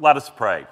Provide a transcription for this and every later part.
Let us pray.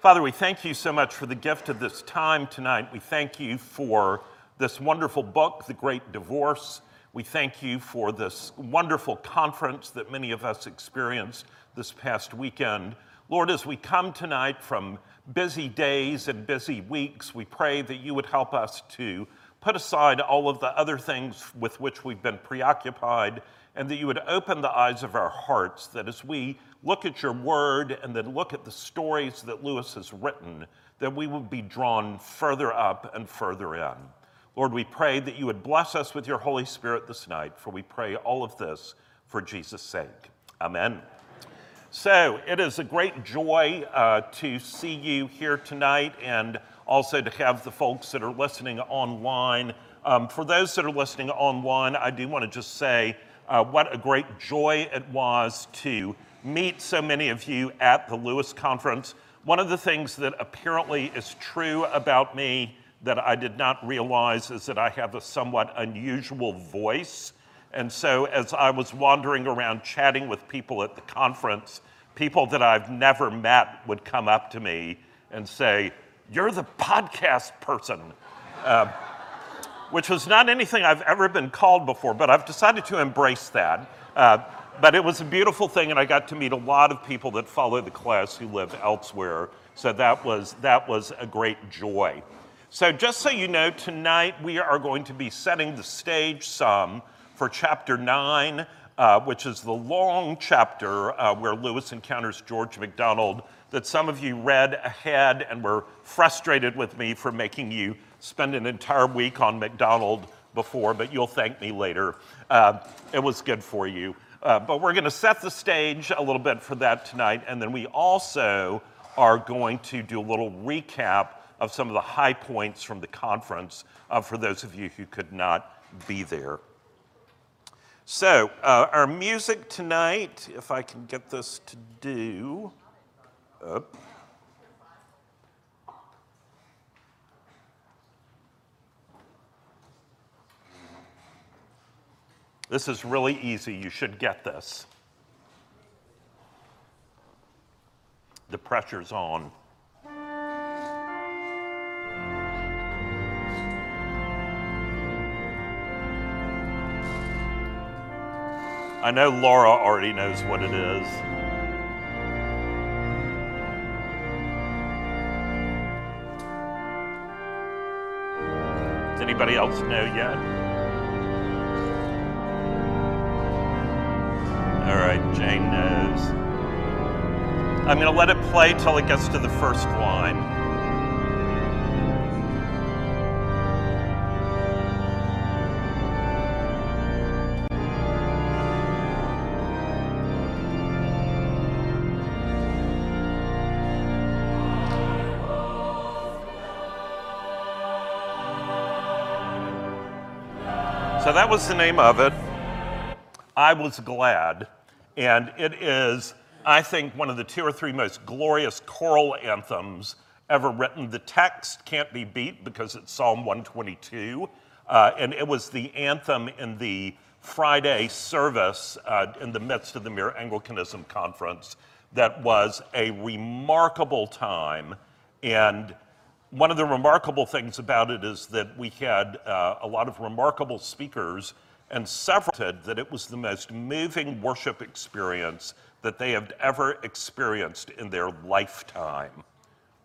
Father, we thank you so much for the gift of this time tonight. We thank you for this wonderful book, The Great Divorce. We thank you for this wonderful conference that many of us experienced this past weekend. Lord, as we come tonight from busy days and busy weeks, we pray that you would help us to put aside all of the other things with which we've been preoccupied and that you would open the eyes of our hearts that as we look at your word and then look at the stories that Lewis has written, that we would be drawn further up and further in. Lord, we pray that you would bless us with your Holy Spirit this night, for we pray all of this for Jesus' sake. Amen. So it is a great joy uh, to see you here tonight and also to have the folks that are listening online. Um, for those that are listening online, I do want to just say uh, what a great joy it was to meet so many of you at the Lewis Conference. One of the things that apparently is true about me that I did not realize is that I have a somewhat unusual voice. And so, as I was wandering around chatting with people at the conference, people that I've never met would come up to me and say, You're the podcast person. Uh, which was not anything I've ever been called before, but I've decided to embrace that. Uh, but it was a beautiful thing, and I got to meet a lot of people that follow the class who live elsewhere. So that was, that was a great joy. So, just so you know, tonight we are going to be setting the stage some for chapter 9, uh, which is the long chapter uh, where Lewis encounters George MacDonald that some of you read ahead and were frustrated with me for making you spend an entire week on MacDonald before, but you'll thank me later. Uh, it was good for you. Uh, but we're going to set the stage a little bit for that tonight, and then we also are going to do a little recap of some of the high points from the conference uh, for those of you who could not be there. So, uh, our music tonight, if I can get this to do. This is really easy. You should get this. The pressure's on. I know Laura already knows what it is. Does anybody else know yet? All right, Jane knows. I'm going to let it play till it gets to the first line. So that was the name of it. I was glad. And it is, I think, one of the two or three most glorious choral anthems ever written. The text can't be beat because it's Psalm 122. Uh, and it was the anthem in the Friday service uh, in the midst of the Mere Anglicanism conference that was a remarkable time. And one of the remarkable things about it is that we had uh, a lot of remarkable speakers and several said that it was the most moving worship experience that they have ever experienced in their lifetime,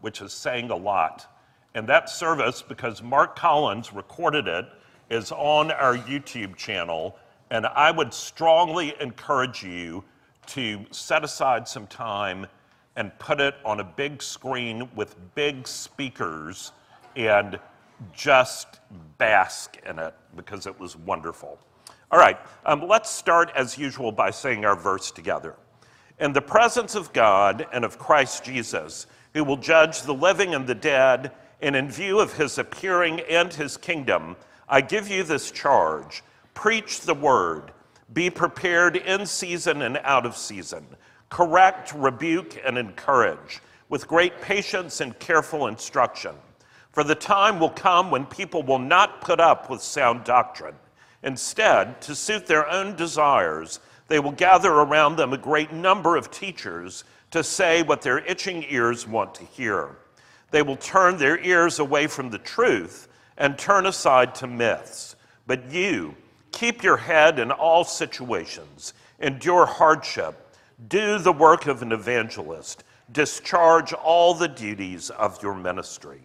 which is saying a lot. And that service, because Mark Collins recorded it, is on our YouTube channel. And I would strongly encourage you to set aside some time and put it on a big screen with big speakers and just bask in it because it was wonderful. All right, um, let's start as usual by saying our verse together. In the presence of God and of Christ Jesus, who will judge the living and the dead, and in view of his appearing and his kingdom, I give you this charge preach the word, be prepared in season and out of season, correct, rebuke, and encourage with great patience and careful instruction. For the time will come when people will not put up with sound doctrine Instead, to suit their own desires, they will gather around them a great number of teachers to say what their itching ears want to hear. They will turn their ears away from the truth and turn aside to myths. But you, keep your head in all situations, endure hardship, do the work of an evangelist, discharge all the duties of your ministry.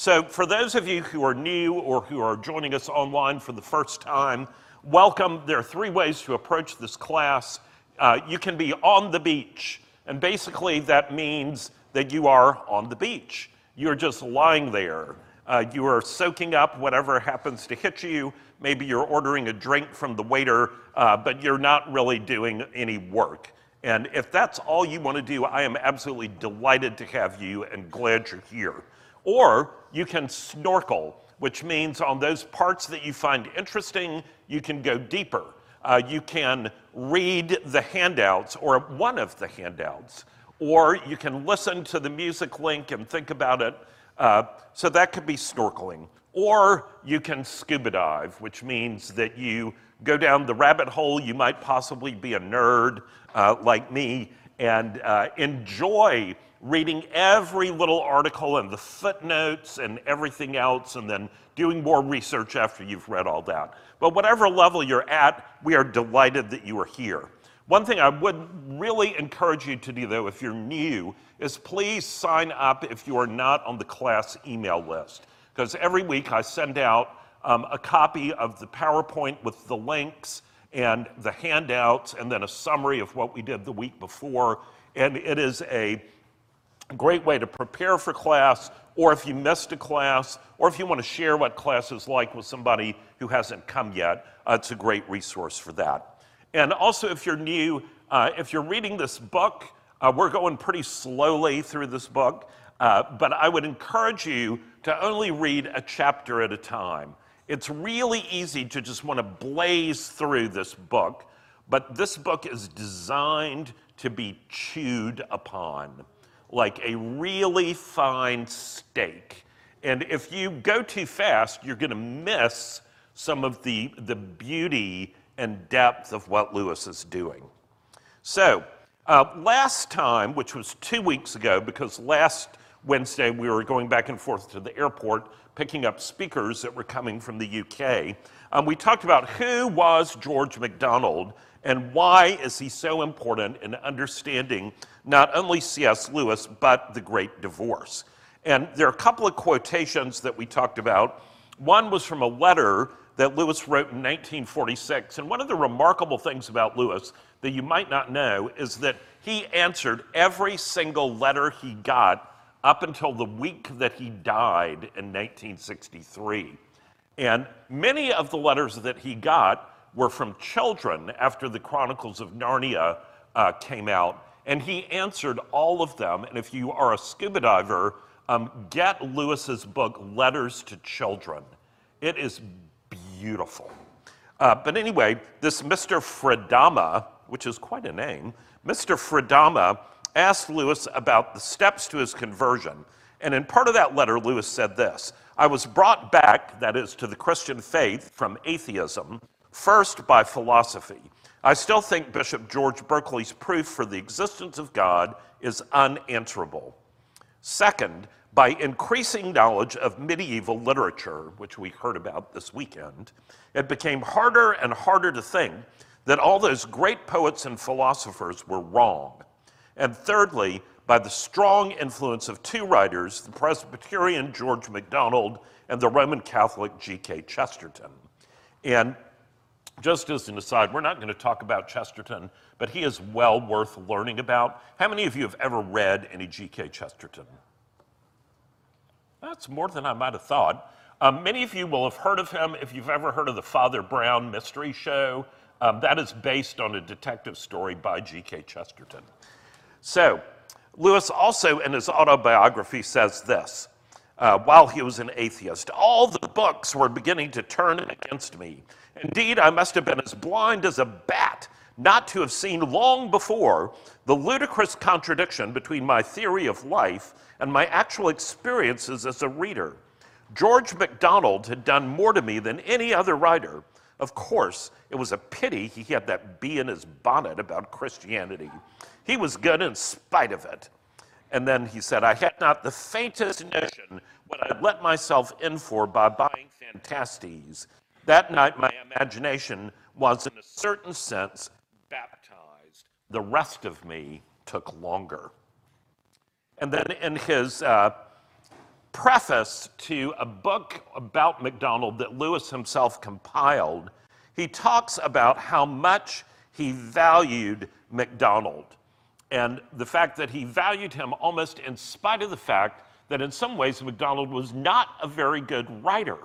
So, for those of you who are new or who are joining us online for the first time, welcome. There are three ways to approach this class. Uh, you can be on the beach, and basically that means that you are on the beach. You're just lying there. Uh, you are soaking up whatever happens to hit you. Maybe you're ordering a drink from the waiter, uh, but you're not really doing any work. And if that's all you want to do, I am absolutely delighted to have you and glad you're here. Or you can snorkel, which means on those parts that you find interesting, you can go deeper. Uh, you can read the handouts or one of the handouts, or you can listen to the music link and think about it. Uh, so that could be snorkeling. Or you can scuba dive, which means that you go down the rabbit hole. You might possibly be a nerd uh, like me and uh, enjoy reading every little article and the footnotes and everything else, and then doing more research after you've read all that. But whatever level you're at, we are delighted that you are here. One thing I would really encourage you to do, though, if you're new, is please sign up if you are not on the class email list. Because every week I send out um, a copy of the PowerPoint with the links and the handouts, and then a summary of what we did the week before. And it is a great way to prepare for class, or if you missed a class, or if you want to share what class is like with somebody who hasn't come yet, uh, it's a great resource for that. And also, if you're new, uh, if you're reading this book, uh, we're going pretty slowly through this book, uh, but I would encourage you to only read a chapter at a time. It's really easy to just want to blaze through this book, but this book is designed to be chewed upon like a really fine steak. And if you go too fast, you're going to miss some of the, the beauty and depth of what Lewis is doing. So, uh, last time, which was two weeks ago, because last Wednesday we were going back and forth to the airport picking up speakers that were coming from the UK, um, we talked about who was George MacDonald and why is he so important in understanding not only C.S. Lewis, but The Great Divorce. And there are a couple of quotations that we talked about. One was from a letter that Lewis wrote in 1946. And one of the remarkable things about Lewis that you might not know is that he answered every single letter he got up until the week that he died in 1963. And many of the letters that he got were from children after the Chronicles of Narnia uh, came out. And he answered all of them. And if you are a scuba diver, um, get Lewis's book, Letters to Children. It is beautiful. Uh, but anyway, this Mr. Fridama, which is quite a name, Mr. Fridama asked Lewis about the steps to his conversion. And in part of that letter, Lewis said this I was brought back, that is, to the Christian faith from atheism, first by philosophy. I still think Bishop George Berkeley's proof for the existence of God is unanswerable. Second, by increasing knowledge of medieval literature, which we heard about this weekend, it became harder and harder to think that all those great poets and philosophers were wrong. And thirdly, by the strong influence of two writers, the Presbyterian George MacDonald and the Roman Catholic G.K. Chesterton. And just as an aside, we're not going to talk about Chesterton, but he is well worth learning about. How many of you have ever read any G.K. Chesterton? That's more than I might have thought. Um, many of you will have heard of him if you've ever heard of the Father Brown Mystery Show. Um, that is based on a detective story by G.K. Chesterton. So, Lewis also in his autobiography says this uh, while he was an atheist all the books were beginning to turn against me. Indeed, I must have been as blind as a bat not to have seen long before the ludicrous contradiction between my theory of life and my actual experiences as a reader. George MacDonald had done more to me than any other writer, Of course, it was a pity he had that bee in his bonnet about Christianity. He was good in spite of it. And then he said, I had not the faintest notion what I'd let myself in for by buying Phantastes. That night, my imagination was, in a certain sense, baptized. The rest of me took longer. And then in his uh, preface to a book about MacDonald that Lewis himself compiled, he talks about how much he valued MacDonald and the fact that he valued him almost in spite of the fact that in some ways MacDonald was not a very good writer.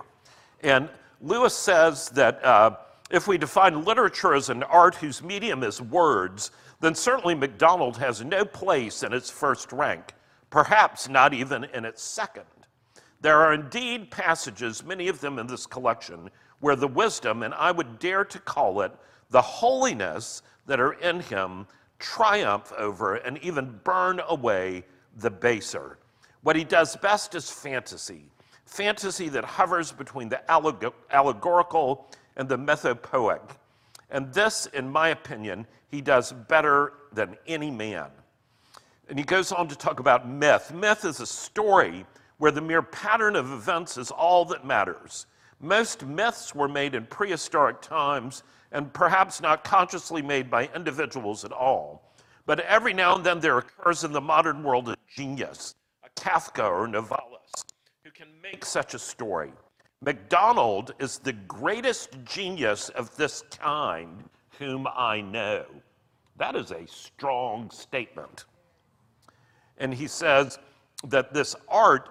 And Lewis says that uh, if we define literature as an art whose medium is words, then certainly MacDonald has no place in its first rank, perhaps not even in its second. There are indeed passages, many of them in this collection, where the wisdom, and I would dare to call it the holiness that are in him, triumph over and even burn away the baser. What he does best is fantasy, fantasy that hovers between the allegorical and the mythopoeic. And this, in my opinion, he does better than any man. And he goes on to talk about myth. Myth is a story where the mere pattern of events is all that matters. Most myths were made in prehistoric times and perhaps not consciously made by individuals at all. But every now and then there occurs in the modern world a genius, a Kafka or Novalis, who can make such a story. MacDonald is the greatest genius of this kind whom I know. That is a strong statement. And he says that this art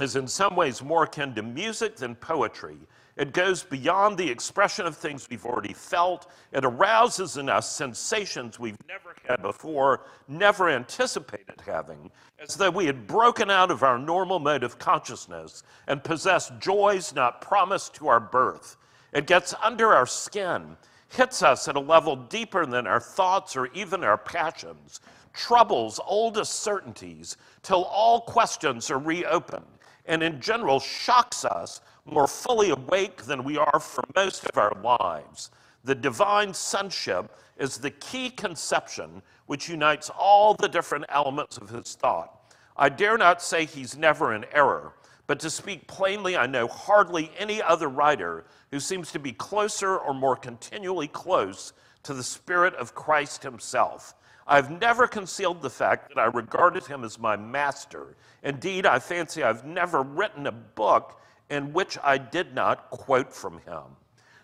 is in some ways more akin to music than poetry. It goes beyond the expression of things we've already felt. It arouses in us sensations we've never had before, never anticipated having, as though we had broken out of our normal mode of consciousness and possessed joys not promised to our birth. It gets under our skin, hits us at a level deeper than our thoughts or even our passions, troubles oldest certainties till all questions are reopened, and in general shocks us more fully awake than we are for most of our lives. The divine sonship is the key conception which unites all the different elements of his thought. I dare not say he's never in error, but to speak plainly, I know hardly any other writer who seems to be closer or more continually close to the Spirit of Christ himself. I've never concealed the fact that I regarded him as my master. Indeed, I fancy I've never written a book in which I did not quote from him.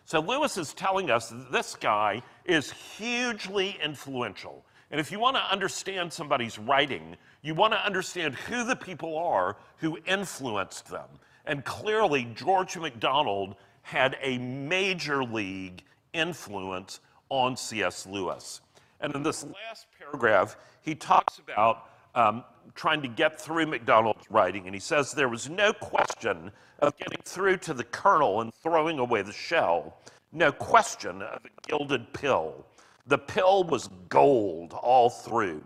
So Lewis is telling us this guy is hugely influential. And if you want to understand somebody's writing, you want to understand who the people are who influenced them. And clearly, George MacDonald had a major league influence on C.S. Lewis. And in this last paragraph, he talks about um, trying to get through MacDonald's writing, and he says there was no question of getting through to the kernel and throwing away the shell. No question of a gilded pill. The pill was gold all through.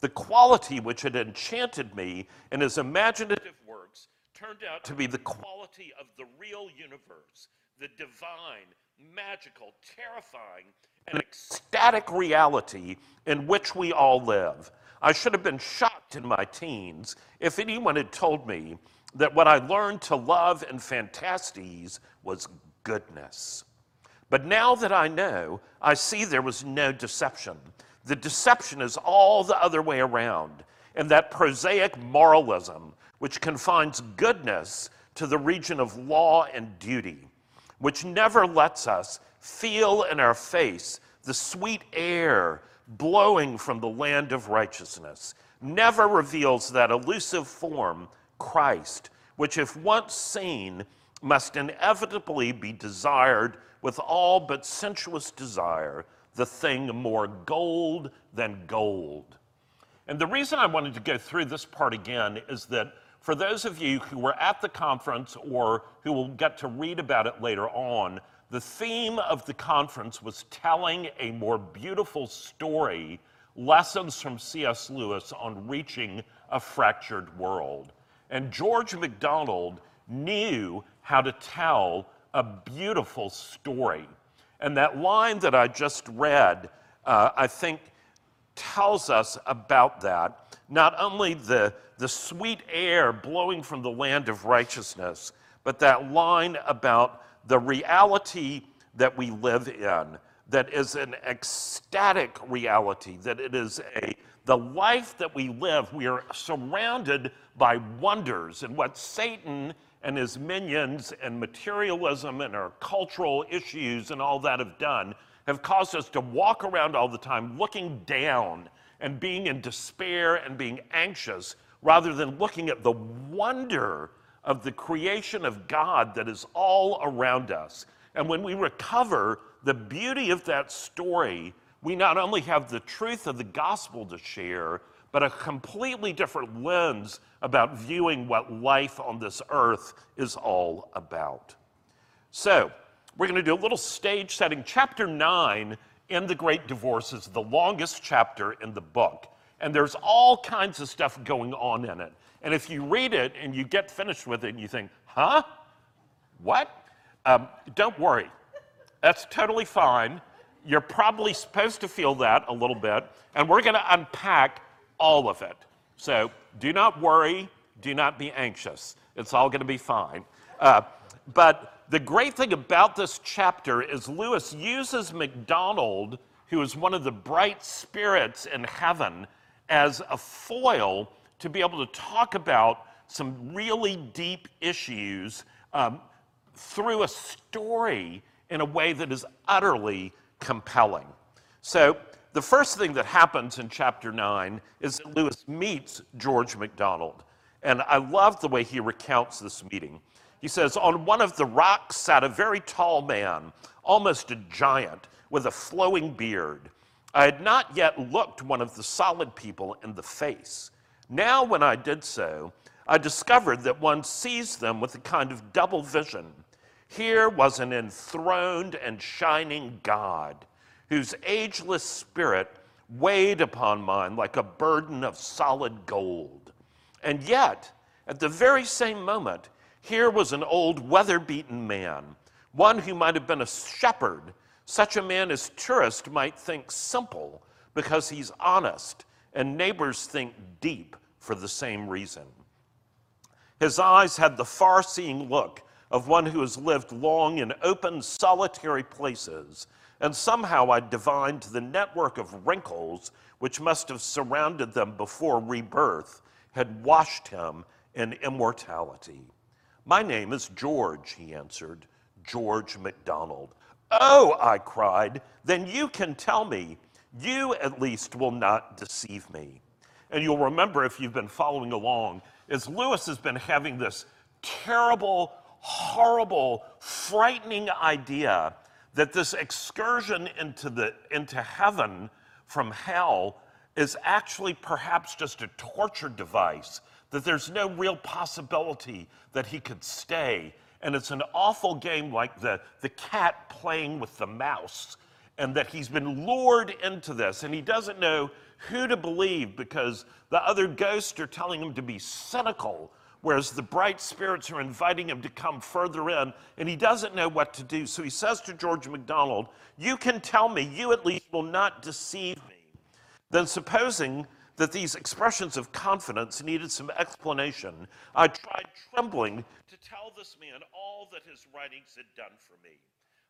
The quality which had enchanted me in his imaginative works turned out to be the quality of the real universe, the divine, magical, terrifying, and ecstatic reality in which we all live. I should have been shocked in my teens if anyone had told me that what I learned to love in Phantastes was goodness. But now that I know, I see there was no deception. The deception is all the other way around, and that prosaic moralism which confines goodness to the region of law and duty, which never lets us feel in our face the sweet air blowing from the land of righteousness, never reveals that elusive form, Christ, which, if once seen, must inevitably be desired with all but sensuous desire, the thing more gold than gold. And the reason I wanted to go through this part again is that for those of you who were at the conference or who will get to read about it later on, the theme of the conference was telling a more beautiful story, lessons from C.S. Lewis on reaching a fractured world. And George MacDonald knew how to tell a beautiful story. And that line that I just read, uh, I think, tells us about that. Not only the, the sweet air blowing from the land of righteousness, but that line about the reality that we live in, that is an ecstatic reality, that it is a the life that we live, we are surrounded by wonders. And what Satan and his minions and materialism and our cultural issues and all that have done have caused us to walk around all the time looking down and being in despair and being anxious rather than looking at the wonder of the creation of God that is all around us. And when we recover the beauty of that story, we not only have the truth of the gospel to share, but a completely different lens about viewing what life on this earth is all about. So, we're going to do a little stage setting. Chapter 9 in The Great Divorce is the longest chapter in the book, and there's all kinds of stuff going on in it. And if you read it and you get finished with it and you think, huh? What? Um, don't worry. That's totally fine. You're probably supposed to feel that a little bit, and we're going to unpack all of it. So do not worry, do not be anxious. It's all going to be fine. Uh, but the great thing about this chapter is Lewis uses MacDonald, who is one of the bright spirits in heaven, as a foil to be able to talk about some really deep issues um, through a story in a way that is utterly compelling. So, the first thing that happens in chapter 9 is that Lewis meets George MacDonald. And I love the way he recounts this meeting. He says, On one of the rocks sat a very tall man, almost a giant, with a flowing beard. I had not yet looked one of the solid people in the face. Now, when I did so, I discovered that one sees them with a kind of double vision. Here was an enthroned and shining God whose ageless spirit weighed upon mine like a burden of solid gold. And yet, at the very same moment, here was an old weather beaten man, one who might have been a shepherd. Such a man as tourists might think simple because he's honest, and neighbors think deep for the same reason. His eyes had the far seeing look of one who has lived long in open, solitary places, and somehow I divined the network of wrinkles which must have surrounded them before rebirth had washed him in immortality. My name is George, he answered, George MacDonald. Oh, I cried, then you can tell me. You at least will not deceive me. And you'll remember if you've been following along, is Lewis has been having this terrible horrible, frightening idea that this excursion into, the, into heaven from hell is actually perhaps just a torture device, that there's no real possibility that he could stay. And it's an awful game like the, the cat playing with the mouse, and that he's been lured into this, and he doesn't know who to believe because the other ghosts are telling him to be cynical whereas the bright spirits are inviting him to come further in, and he doesn't know what to do. So he says to George MacDonald, You can tell me, you at least will not deceive me. Then, supposing that these expressions of confidence needed some explanation, I tried trembling to tell this man all that his writings had done for me.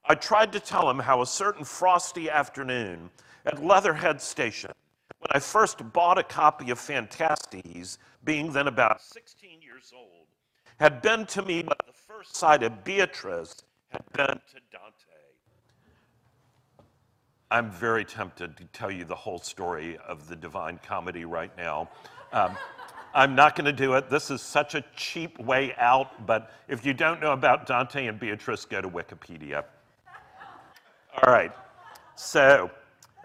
I tried to tell him how a certain frosty afternoon at Leatherhead Station, when I first bought a copy of Phantastes, being then about 16 years old, had been to me what the first sight of Beatrice had been to Dante. I'm very tempted to tell you the whole story of the Divine Comedy right now. Um, I'm not going to do it. This is such a cheap way out, but if you don't know about Dante and Beatrice, go to Wikipedia. All right. So,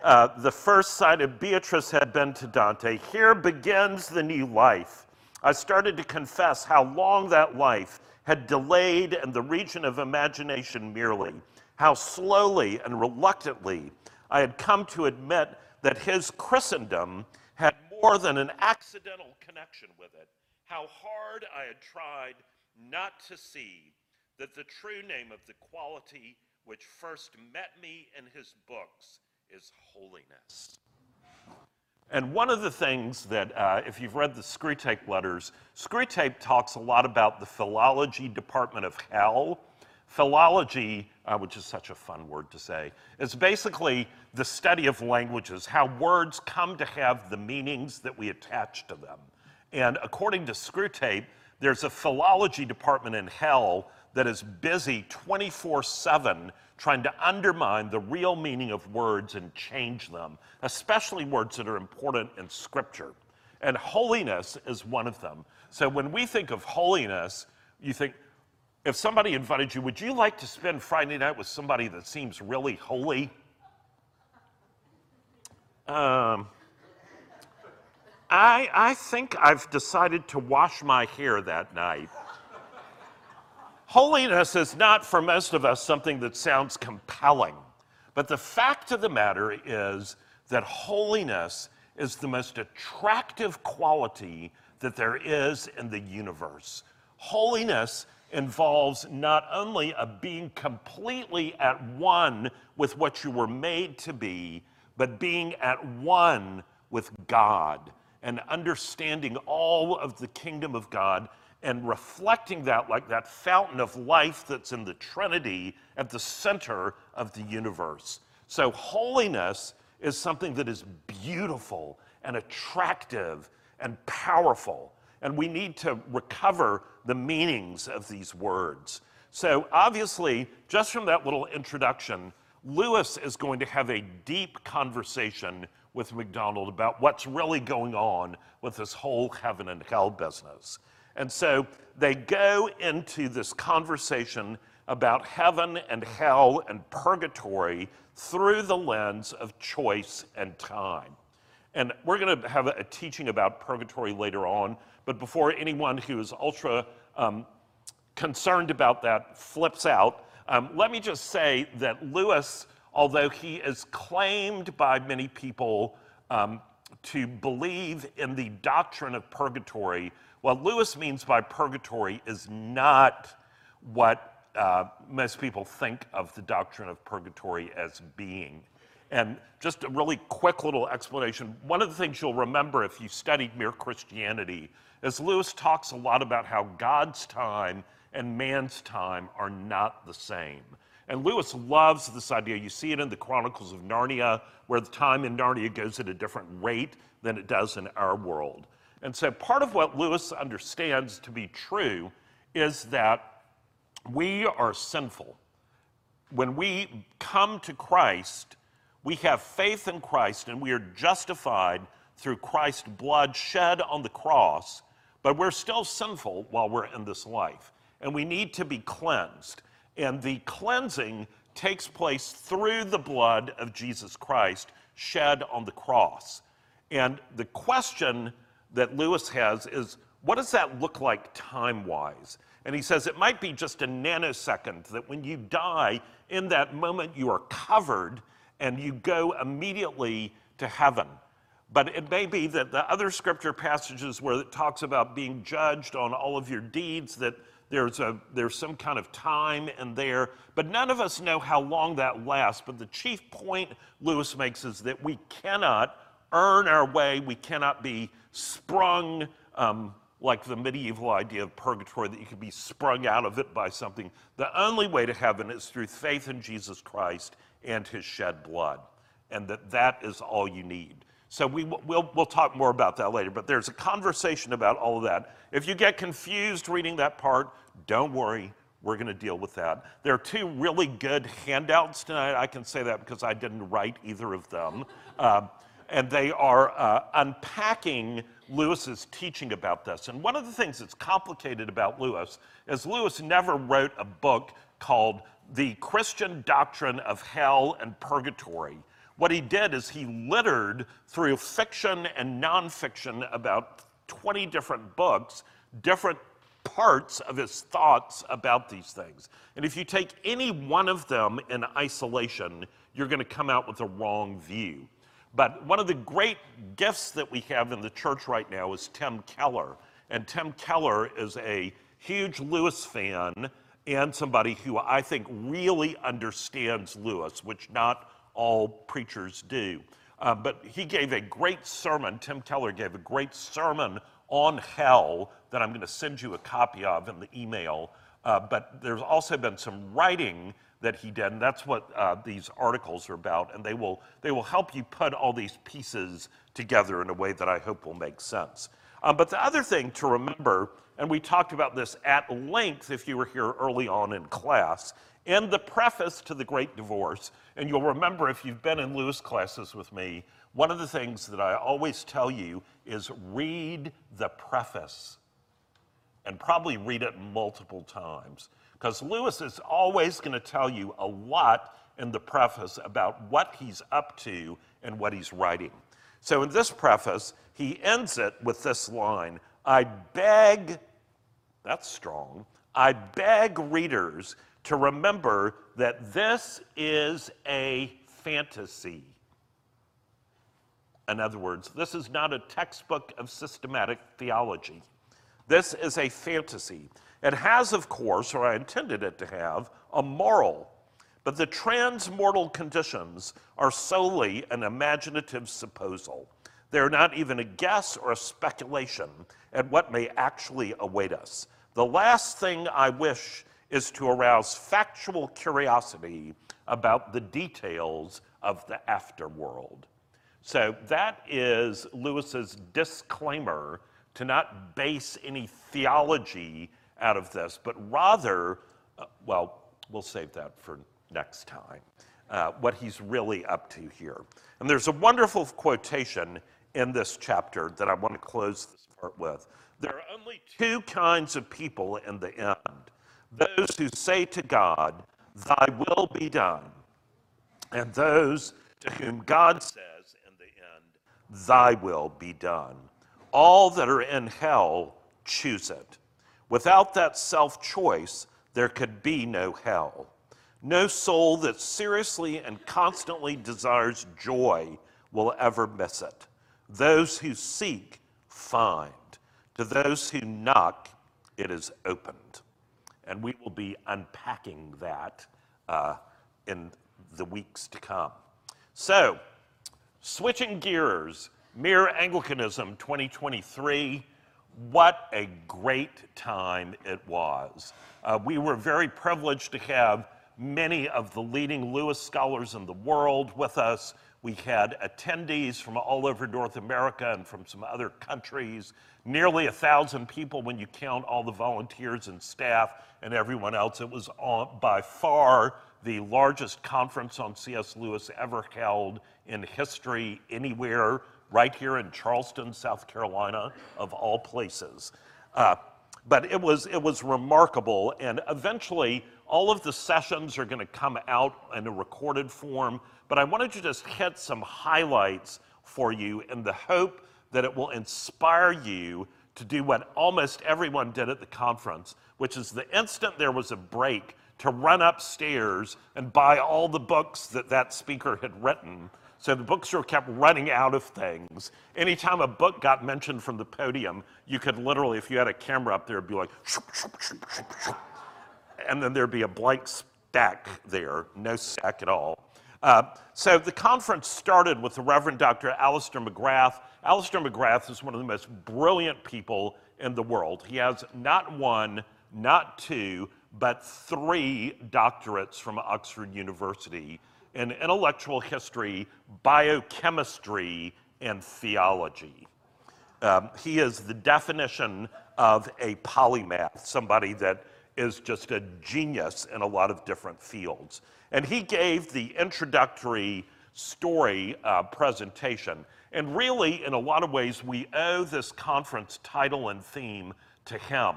uh, the first sight of Beatrice had been to Dante. Here begins the new life. I started to confess how long that life had delayed in the region of imagination merely, how slowly and reluctantly I had come to admit that his Christendom had more than an accidental connection with it, how hard I had tried not to see that the true name of the quality which first met me in his books is holiness. And one of the things that, uh, if you've read the Screwtape letters, Screwtape talks a lot about the philology department of hell. Philology, uh, which is such a fun word to say, is basically the study of languages, how words come to have the meanings that we attach to them. And according to Screwtape, there's a philology department in hell that is busy 24 7 trying to undermine the real meaning of words and change them, especially words that are important in Scripture. And holiness is one of them. So when we think of holiness, you think, if somebody invited you, would you like to spend Friday night with somebody that seems really holy? Um, I, I think I've decided to wash my hair that night. Holiness is not for most of us something that sounds compelling, but the fact of the matter is that holiness is the most attractive quality that there is in the universe. Holiness involves not only a being completely at one with what you were made to be, but being at one with God and understanding all of the kingdom of God and reflecting that like that fountain of life that's in the Trinity at the center of the universe. So, holiness is something that is beautiful and attractive and powerful. And we need to recover the meanings of these words. So, obviously, just from that little introduction, Lewis is going to have a deep conversation with MacDonald about what's really going on with this whole heaven and hell business. And so they go into this conversation about heaven and hell and purgatory through the lens of choice and time. And we're going to have a teaching about purgatory later on, but before anyone who is ultra um, concerned about that flips out, um, let me just say that Lewis, although he is claimed by many people um, to believe in the doctrine of purgatory, what Lewis means by purgatory is not what uh, most people think of the doctrine of purgatory as being. And just a really quick little explanation. One of the things you'll remember if you studied Mere Christianity is Lewis talks a lot about how God's time and man's time are not the same. And Lewis loves this idea. You see it in the Chronicles of Narnia, where the time in Narnia goes at a different rate than it does in our world. And so part of what Lewis understands to be true is that we are sinful. When we come to Christ, we have faith in Christ and we are justified through Christ's blood shed on the cross, but we're still sinful while we're in this life. And we need to be cleansed. And the cleansing takes place through the blood of Jesus Christ shed on the cross. And the question that Lewis has is what does that look like time wise? And he says it might be just a nanosecond that when you die, in that moment you are covered and you go immediately to heaven. But it may be that the other scripture passages where it talks about being judged on all of your deeds, that there's, a, there's some kind of time in there. But none of us know how long that lasts. But the chief point Lewis makes is that we cannot earn our way, we cannot be sprung um, like the medieval idea of purgatory, that you could be sprung out of it by something. The only way to heaven is through faith in Jesus Christ and his shed blood, and that that is all you need. So we, will we'll talk more about that later, but there's a conversation about all of that. If you get confused reading that part, don't worry. We're going to deal with that. There are two really good handouts tonight. I can say that because I didn't write either of them. Uh, and they are uh, unpacking Lewis's teaching about this. And one of the things that's complicated about Lewis is Lewis never wrote a book called The Christian Doctrine of Hell and Purgatory. What he did is he littered through fiction and nonfiction about 20 different books, different parts of his thoughts about these things. And if you take any one of them in isolation, you're going to come out with a wrong view. But one of the great gifts that we have in the church right now is Tim Keller. And Tim Keller is a huge Lewis fan and somebody who I think really understands Lewis, which not all preachers do. Uh, but he gave a great sermon, Tim Keller gave a great sermon on hell that I'm going to send you a copy of in the email. Uh, but there's also been some writing that he did, and that's what uh, these articles are about. And they will, they will help you put all these pieces together in a way that I hope will make sense. Um, but the other thing to remember, and we talked about this at length if you were here early on in class, in the preface to The Great Divorce, and you'll remember if you've been in Lewis classes with me, one of the things that I always tell you is read the preface and probably read it multiple times. Because Lewis is always going to tell you a lot in the preface about what he's up to and what he's writing. So in this preface, he ends it with this line I beg, that's strong, I beg readers to remember that this is a fantasy. In other words, this is not a textbook of systematic theology. This is a fantasy. It has, of course, or I intended it to have, a moral but the transmortal conditions are solely an imaginative supposal. They're not even a guess or a speculation at what may actually await us. The last thing I wish is to arouse factual curiosity about the details of the afterworld. So that is Lewis's disclaimer to not base any theology out of this, but rather, uh, well, we'll save that for next time, uh, what he's really up to here. And there's a wonderful quotation in this chapter that I want to close this part with. There are only two kinds of people in the end those who say to God, Thy will be done, and those to whom God says in the end, Thy will be done. All that are in hell choose it. Without that self choice, there could be no hell. No soul that seriously and constantly desires joy will ever miss it. Those who seek find. To those who knock, it is opened. And we will be unpacking that uh, in the weeks to come. So, switching gears, Mere Anglicanism 2023. What a great time it was. Uh, we were very privileged to have many of the leading Lewis scholars in the world with us. We had attendees from all over North America and from some other countries, nearly a thousand people when you count all the volunteers and staff and everyone else. It was on, by far the largest conference on C.S. Lewis ever held in history anywhere, right here in Charleston, South Carolina, of all places. Uh, but it was, it was remarkable, and eventually all of the sessions are going to come out in a recorded form, but I wanted to just hit some highlights for you in the hope that it will inspire you to do what almost everyone did at the conference, which is the instant there was a break to run upstairs and buy all the books that that speaker had written. So the bookstore kept running out of things. Anytime a book got mentioned from the podium, you could literally, if you had a camera up there, be like, shoop, shoop, shoop, and then there'd be a blank stack there, no stack at all. Uh, so the conference started with the Reverend Dr. Alister McGrath. Alister McGrath is one of the most brilliant people in the world. He has not one, not two, but three doctorates from Oxford University in intellectual history, biochemistry, and theology. Um, he is the definition of a polymath, somebody that is just a genius in a lot of different fields. And he gave the introductory story uh, presentation. And really, in a lot of ways, we owe this conference title and theme to him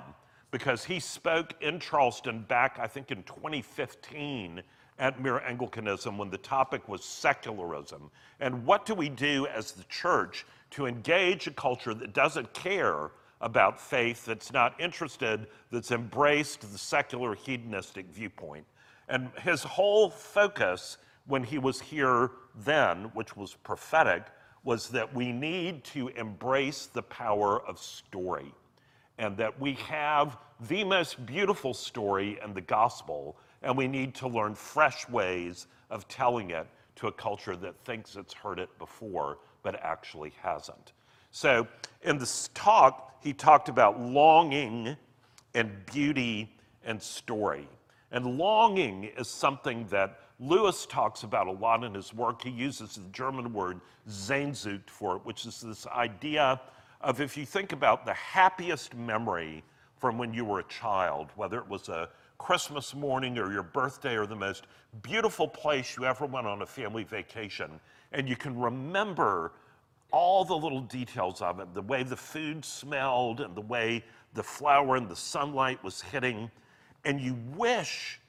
because he spoke in Charleston back, I think, in 2015 at Mere Anglicanism when the topic was secularism. And what do we do as the church to engage a culture that doesn't care about faith, that's not interested, that's embraced the secular hedonistic viewpoint. And his whole focus when he was here then, which was prophetic, was that we need to embrace the power of story. and that we have the most beautiful story in the gospel, and we need to learn fresh ways of telling it to a culture that thinks it's heard it before, but actually hasn't. So, in this talk, he talked about longing and beauty and story. And longing is something that Lewis talks about a lot in his work. He uses the German word Sehnsucht for it, which is this idea of if you think about the happiest memory from when you were a child, whether it was a Christmas morning or your birthday or the most beautiful place you ever went on a family vacation, and you can remember all the little details of it the way the food smelled and the way the flower and the sunlight was hitting. And you wish,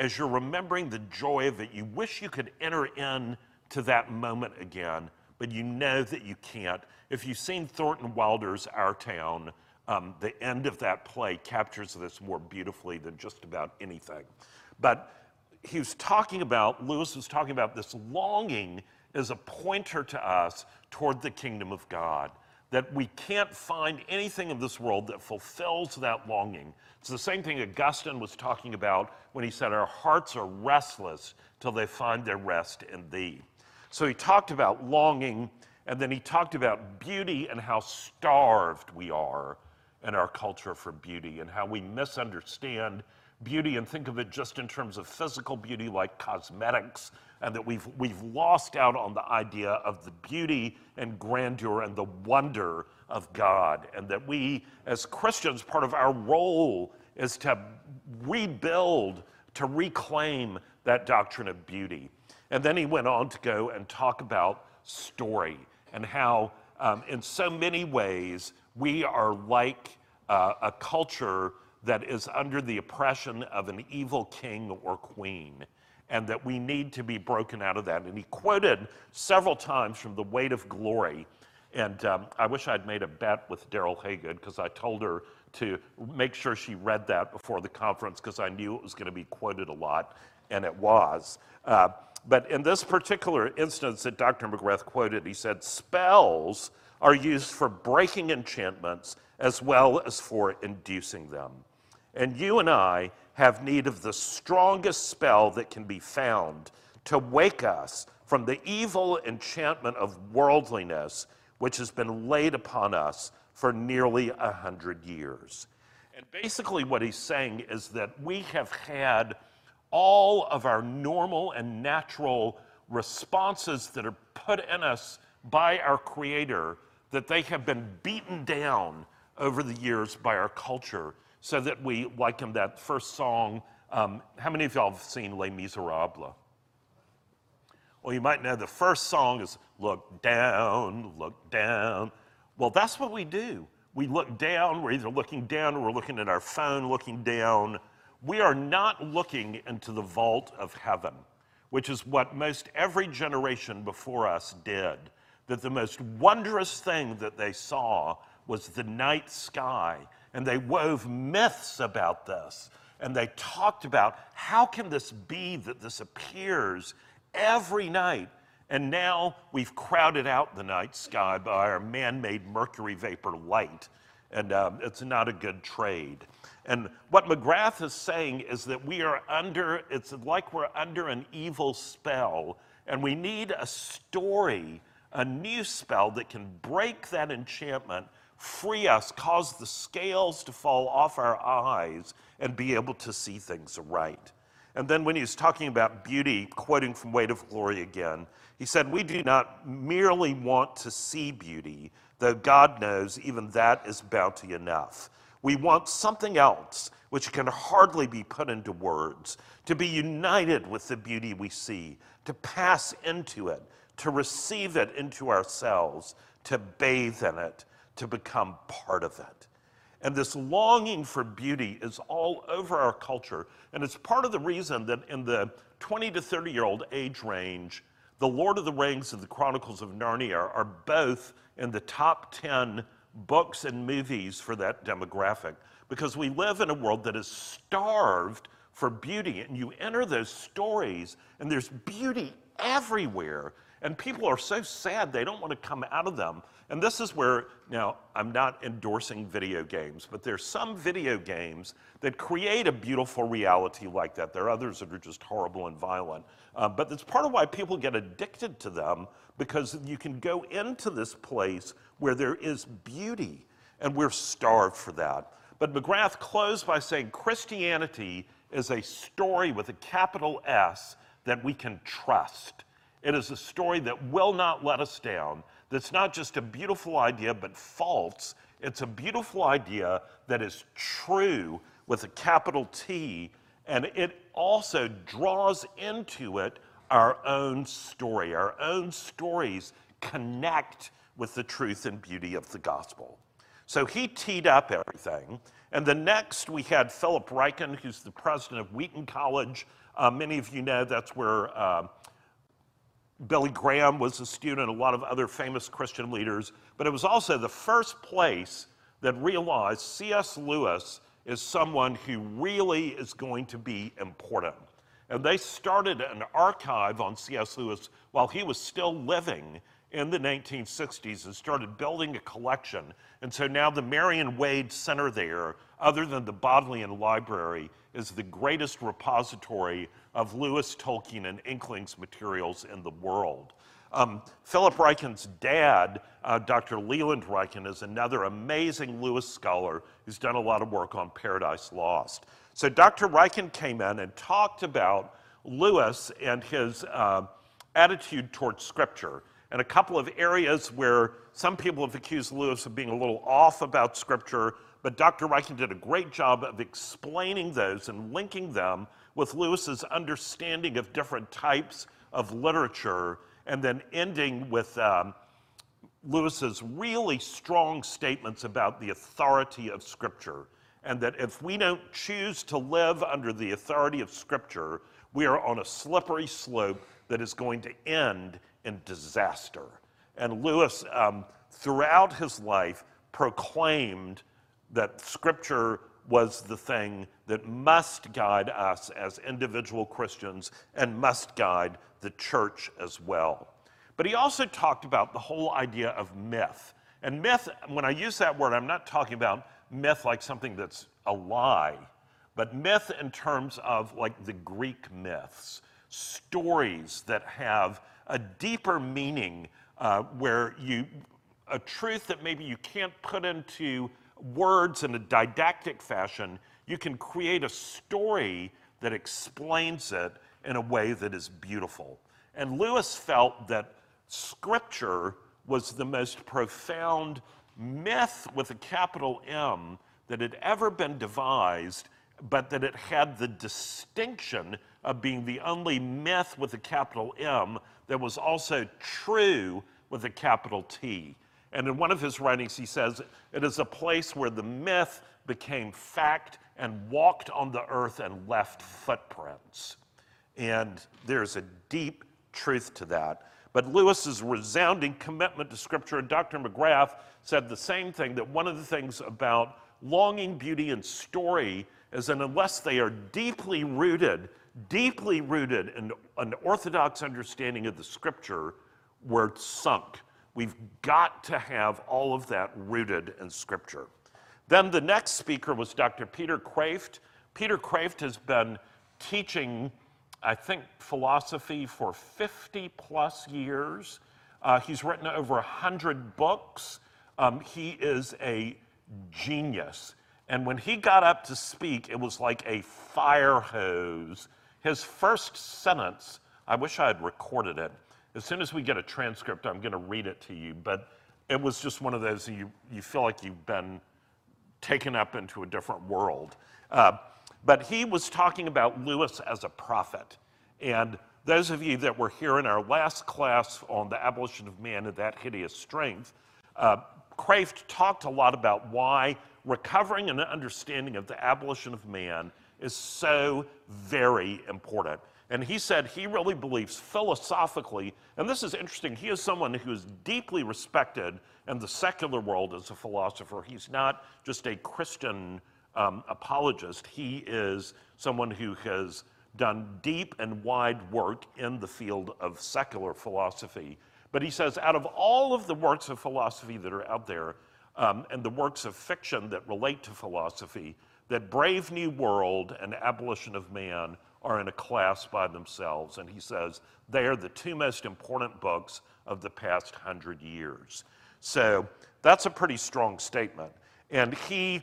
as you're remembering the joy of it, you wish you could enter in to that moment again, but you know that you can't. If you've seen Thornton Wilder's Our Town, um, the end of that play captures this more beautifully than just about anything. But he was talking about, Lewis was talking about this longing as a pointer to us toward the kingdom of God. That we can't find anything in this world that fulfills that longing. It's the same thing Augustine was talking about when he said, Our hearts are restless till they find their rest in thee. So he talked about longing, and then he talked about beauty and how starved we are in our culture for beauty and how we misunderstand beauty and think of it just in terms of physical beauty like cosmetics and that we've, we've lost out on the idea of the beauty and grandeur and the wonder of God and that we as Christians part of our role is to rebuild to reclaim that doctrine of beauty. And then he went on to go and talk about story and how um, in so many ways we are like uh, a culture that is under the oppression of an evil king or queen, and that we need to be broken out of that. And he quoted several times from The Weight of Glory. And um, I wish I'd made a bet with Daryl Haygood because I told her to make sure she read that before the conference because I knew it was going to be quoted a lot, and it was. Uh, but in this particular instance that Dr. McGrath quoted, he said, spells are used for breaking enchantments as well as for inducing them. And you and I have need of the strongest spell that can be found to wake us from the evil enchantment of worldliness which has been laid upon us for nearly a hundred years. And basically, what he's saying is that we have had all of our normal and natural responses that are put in us by our Creator that they have been beaten down over the years by our culture so that we, like in that first song, um, how many of y'all have seen Les Miserables? Well, you might know the first song is Look Down, Look Down. Well, that's what we do. We look down, we're either looking down or we're looking at our phone, looking down. We are not looking into the vault of heaven, which is what most every generation before us did that the most wondrous thing that they saw was the night sky. And they wove myths about this. And they talked about how can this be that this appears every night? And now we've crowded out the night sky by our man made mercury vapor light. And um, it's not a good trade. And what McGrath is saying is that we are under, it's like we're under an evil spell, and we need a story a new spell that can break that enchantment, free us, cause the scales to fall off our eyes, and be able to see things right. And then when he was talking about beauty, quoting from Weight of Glory again, he said, We do not merely want to see beauty, though God knows even that is bounty enough. We want something else which can hardly be put into words, to be united with the beauty we see, to pass into it, to receive it into ourselves, to bathe in it, to become part of it. And this longing for beauty is all over our culture. And it's part of the reason that in the 20 to 30 year old age range, The Lord of the Rings and the Chronicles of Narnia are both in the top 10 books and movies for that demographic because we live in a world that is starved for beauty. And you enter those stories, and there's beauty everywhere. And people are so sad they don't want to come out of them. And this is where, now, I'm not endorsing video games, but there's some video games that create a beautiful reality like that. There are others that are just horrible and violent. Uh, but it's part of why people get addicted to them because you can go into this place where there is beauty, and we're starved for that. But McGrath closed by saying Christianity is a story with a capital S that we can trust. It is a story that will not let us down, that's not just a beautiful idea, but false. It's a beautiful idea that is true with a capital T, and it also draws into it our own story. Our own stories connect with the truth and beauty of the gospel. So he teed up everything. And the next, we had Philip Ryken, who's the president of Wheaton College. Uh, many of you know that's where uh, Billy Graham was a student, a lot of other famous Christian leaders. But it was also the first place that realized C.S. Lewis is someone who really is going to be important. And they started an archive on C.S. Lewis while he was still living in the 1960s and started building a collection. And so now the Marion Wade Center there, other than the Bodleian Library, is the greatest repository of Lewis, Tolkien, and Inklings materials in the world. Um, Philip Ryken's dad, uh, Dr. Leland Ryken, is another amazing Lewis scholar who's done a lot of work on Paradise Lost. So Dr. Ryken came in and talked about Lewis and his uh, attitude towards Scripture and a couple of areas where some people have accused Lewis of being a little off about Scripture, but Dr. Ryken did a great job of explaining those and linking them with Lewis's understanding of different types of literature and then ending with um, Lewis's really strong statements about the authority of Scripture, and that if we don't choose to live under the authority of Scripture, we are on a slippery slope that is going to end in disaster. And Lewis, um, throughout his life, proclaimed that Scripture was the thing that must guide us as individual Christians and must guide the church as well. But he also talked about the whole idea of myth. And myth, when I use that word, I'm not talking about myth like something that's a lie, but myth in terms of like the Greek myths, stories that have a deeper meaning uh, where you, a truth that maybe you can't put into words in a didactic fashion, you can create a story that explains it in a way that is beautiful. And Lewis felt that scripture was the most profound myth with a capital M that had ever been devised, but that it had the distinction of being the only myth with a capital M that was also true with a capital T. And in one of his writings, he says, It is a place where the myth became fact and walked on the earth and left footprints. And there's a deep truth to that. But Lewis's resounding commitment to Scripture, and Dr. McGrath said the same thing that one of the things about longing, beauty, and story is that unless they are deeply rooted, deeply rooted in an orthodox understanding of the Scripture, we're sunk. We've got to have all of that rooted in Scripture. Then the next speaker was Dr. Peter Kreeft. Peter Kreeft has been teaching, I think, philosophy for 50 plus years. Uh, he's written over 100 books. Um, he is a genius. And when he got up to speak, it was like a fire hose. His first sentence, I wish I had recorded it. As soon as we get a transcript, I'm going to read it to you. But it was just one of those you, you feel like you've been taken up into a different world. Uh, but he was talking about Lewis as a prophet. And those of you that were here in our last class on the abolition of man and that hideous strength, uh, Kreeft talked a lot about why recovering an understanding of the abolition of man is so very important. And he said he really believes philosophically, and this is interesting, he is someone who is deeply respected in the secular world as a philosopher. He's not just a Christian um, apologist, he is someone who has done deep and wide work in the field of secular philosophy. But he says, out of all of the works of philosophy that are out there, um, and the works of fiction that relate to philosophy, that Brave New World and Abolition of Man are in a class by themselves. And he says they are the two most important books of the past hundred years. So that's a pretty strong statement. And he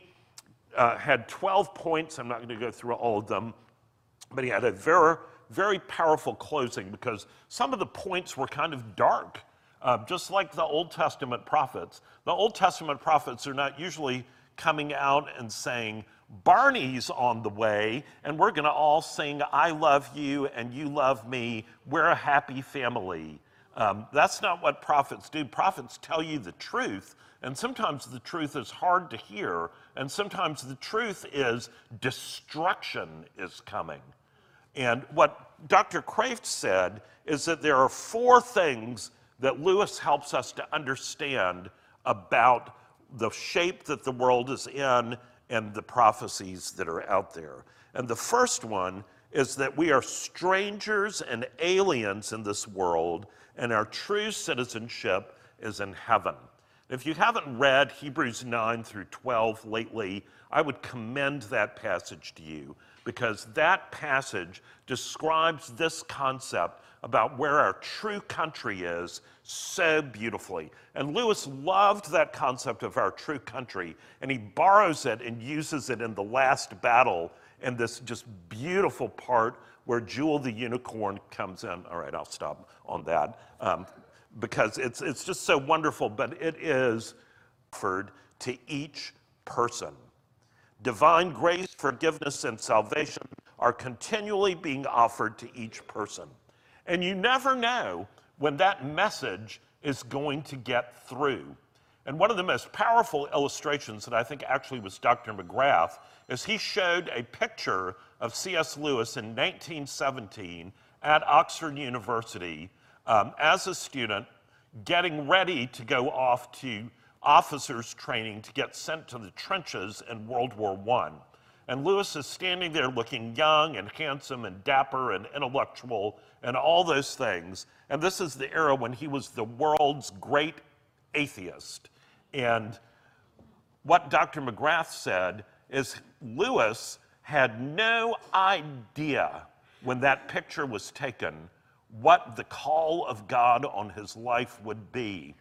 uh, had 12 points. I'm not going to go through all of them, but he had a very, very powerful closing because some of the points were kind of dark, uh, just like the Old Testament prophets. The Old Testament prophets are not usually coming out and saying, Barney's on the way, and we're going to all sing, I love you and you love me. We're a happy family. Um, that's not what prophets do. Prophets tell you the truth, and sometimes the truth is hard to hear, and sometimes the truth is destruction is coming. And what Dr. Kreeft said is that there are four things that Lewis helps us to understand about the shape that the world is in and the prophecies that are out there. And the first one is that we are strangers and aliens in this world, and our true citizenship is in heaven. If you haven't read Hebrews 9 through 12 lately, I would commend that passage to you because that passage describes this concept about where our true country is so beautifully. And Lewis loved that concept of our true country, and he borrows it and uses it in the last battle in this just beautiful part where Jewel the unicorn comes in. All right, I'll stop on that um, because it's, it's just so wonderful, but it is offered to each person. Divine grace, forgiveness, and salvation are continually being offered to each person. And you never know when that message is going to get through. And one of the most powerful illustrations that I think actually was Dr. McGrath is he showed a picture of C.S. Lewis in 1917 at Oxford University um, as a student getting ready to go off to officers training to get sent to the trenches in World War I. And Lewis is standing there looking young and handsome and dapper and intellectual and all those things. And this is the era when he was the world's great atheist. And what Dr. McGrath said is Lewis had no idea when that picture was taken what the call of God on his life would be.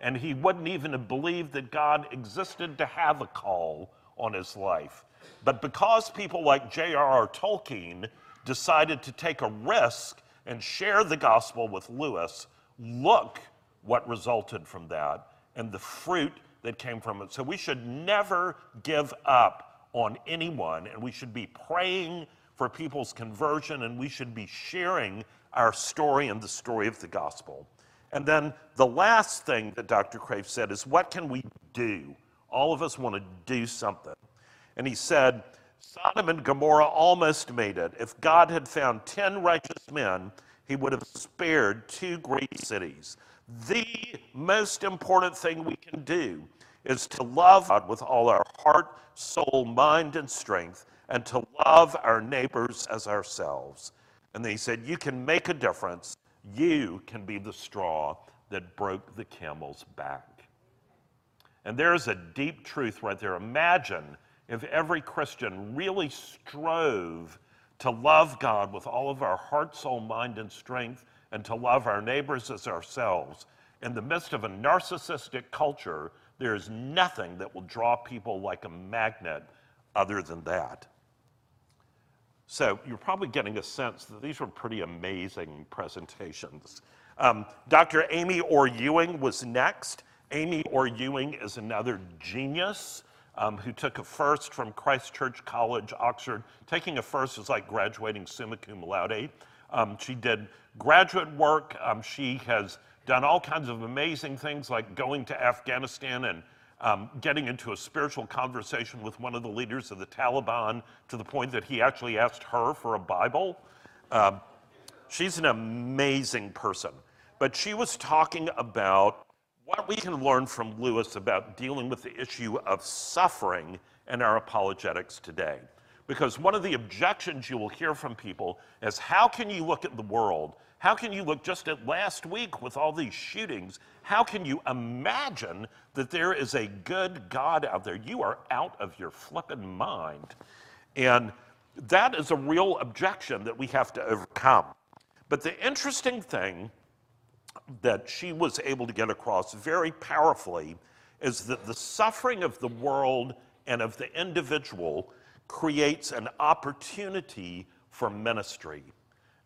And he wouldn't even have believed that God existed to have a call on his life. But because people like J.R.R. Tolkien decided to take a risk and share the gospel with Lewis, look what resulted from that and the fruit that came from it. So we should never give up on anyone, and we should be praying for people's conversion, and we should be sharing our story and the story of the gospel. And then the last thing that Dr. Kreeft said is, What can we do? All of us want to do something. And he said, Sodom and Gomorrah almost made it. If God had found 10 righteous men, he would have spared two great cities. The most important thing we can do is to love God with all our heart, soul, mind, and strength, and to love our neighbors as ourselves. And they said, You can make a difference. You can be the straw that broke the camel's back. And there's a deep truth right there. Imagine if every Christian really strove to love God with all of our heart, soul, mind, and strength, and to love our neighbors as ourselves. In the midst of a narcissistic culture, there is nothing that will draw people like a magnet other than that. So you're probably getting a sense that these were pretty amazing presentations. Um, Dr. Amy Orr Ewing was next. Amy Orr Ewing is another genius um, who took a first from Christ Church College, Oxford. Taking a first is like graduating summa cum laude. Um, she did graduate work. Um, she has done all kinds of amazing things like going to Afghanistan and um, getting into a spiritual conversation with one of the leaders of the Taliban to the point that he actually asked her for a Bible. Um, she's an amazing person. But she was talking about what we can learn from Lewis about dealing with the issue of suffering in our apologetics today. Because one of the objections you will hear from people is how can you look at the world? How can you look just at last week with all these shootings? How can you imagine that there is a good God out there? You are out of your flippin' mind. And that is a real objection that we have to overcome. But the interesting thing that she was able to get across very powerfully is that the suffering of the world and of the individual creates an opportunity for ministry.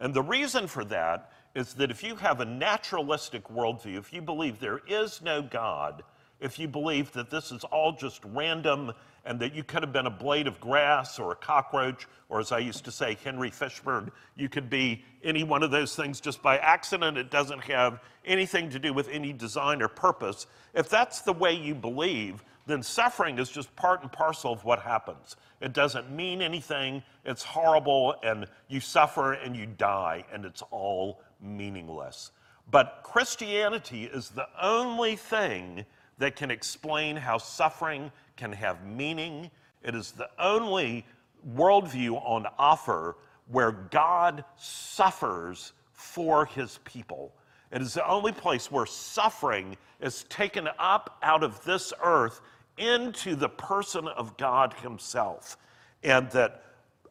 And the reason for that is that if you have a naturalistic worldview, if you believe there is no God, if you believe that this is all just random and that you could have been a blade of grass or a cockroach, or as I used to say, Henry Fishburne, you could be any one of those things just by accident. It doesn't have anything to do with any design or purpose. If that's the way you believe, then suffering is just part and parcel of what happens. It doesn't mean anything, it's horrible, and you suffer and you die, and it's all meaningless. But Christianity is the only thing that can explain how suffering can have meaning. It is the only worldview on offer where God suffers for his people. It is the only place where suffering is taken up out of this earth into the person of God himself. And that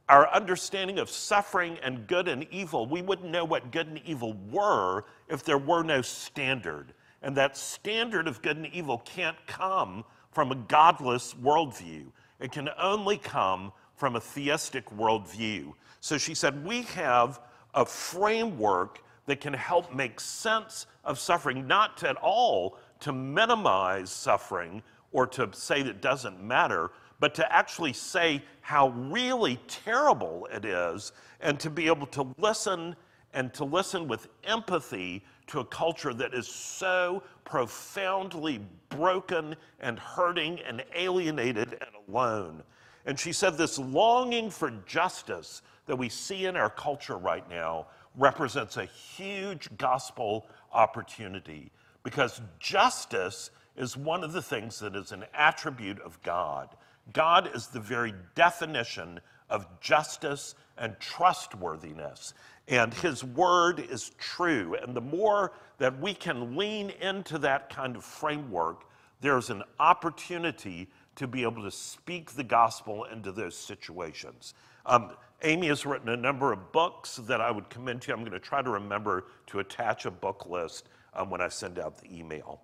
our understanding of suffering and good and evil, we wouldn't know what good and evil were if there were no standard. And that standard of good and evil can't come from a godless worldview. It can only come from a theistic worldview. So she said, We have a framework that can help make sense of suffering, not at all to minimize suffering or to say that it doesn't matter, but to actually say how really terrible it is and to be able to listen and to listen with empathy to a culture that is so profoundly broken and hurting and alienated and alone. And she said this longing for justice that we see in our culture right now represents a huge gospel opportunity because justice is one of the things that is an attribute of God. God is the very definition of justice and trustworthiness. And his word is true. And the more that we can lean into that kind of framework, there's an opportunity to be able to speak the gospel into those situations. Um, Amy has written a number of books that I would commend to you. I'm going to try to remember to attach a book list um, when I send out the email.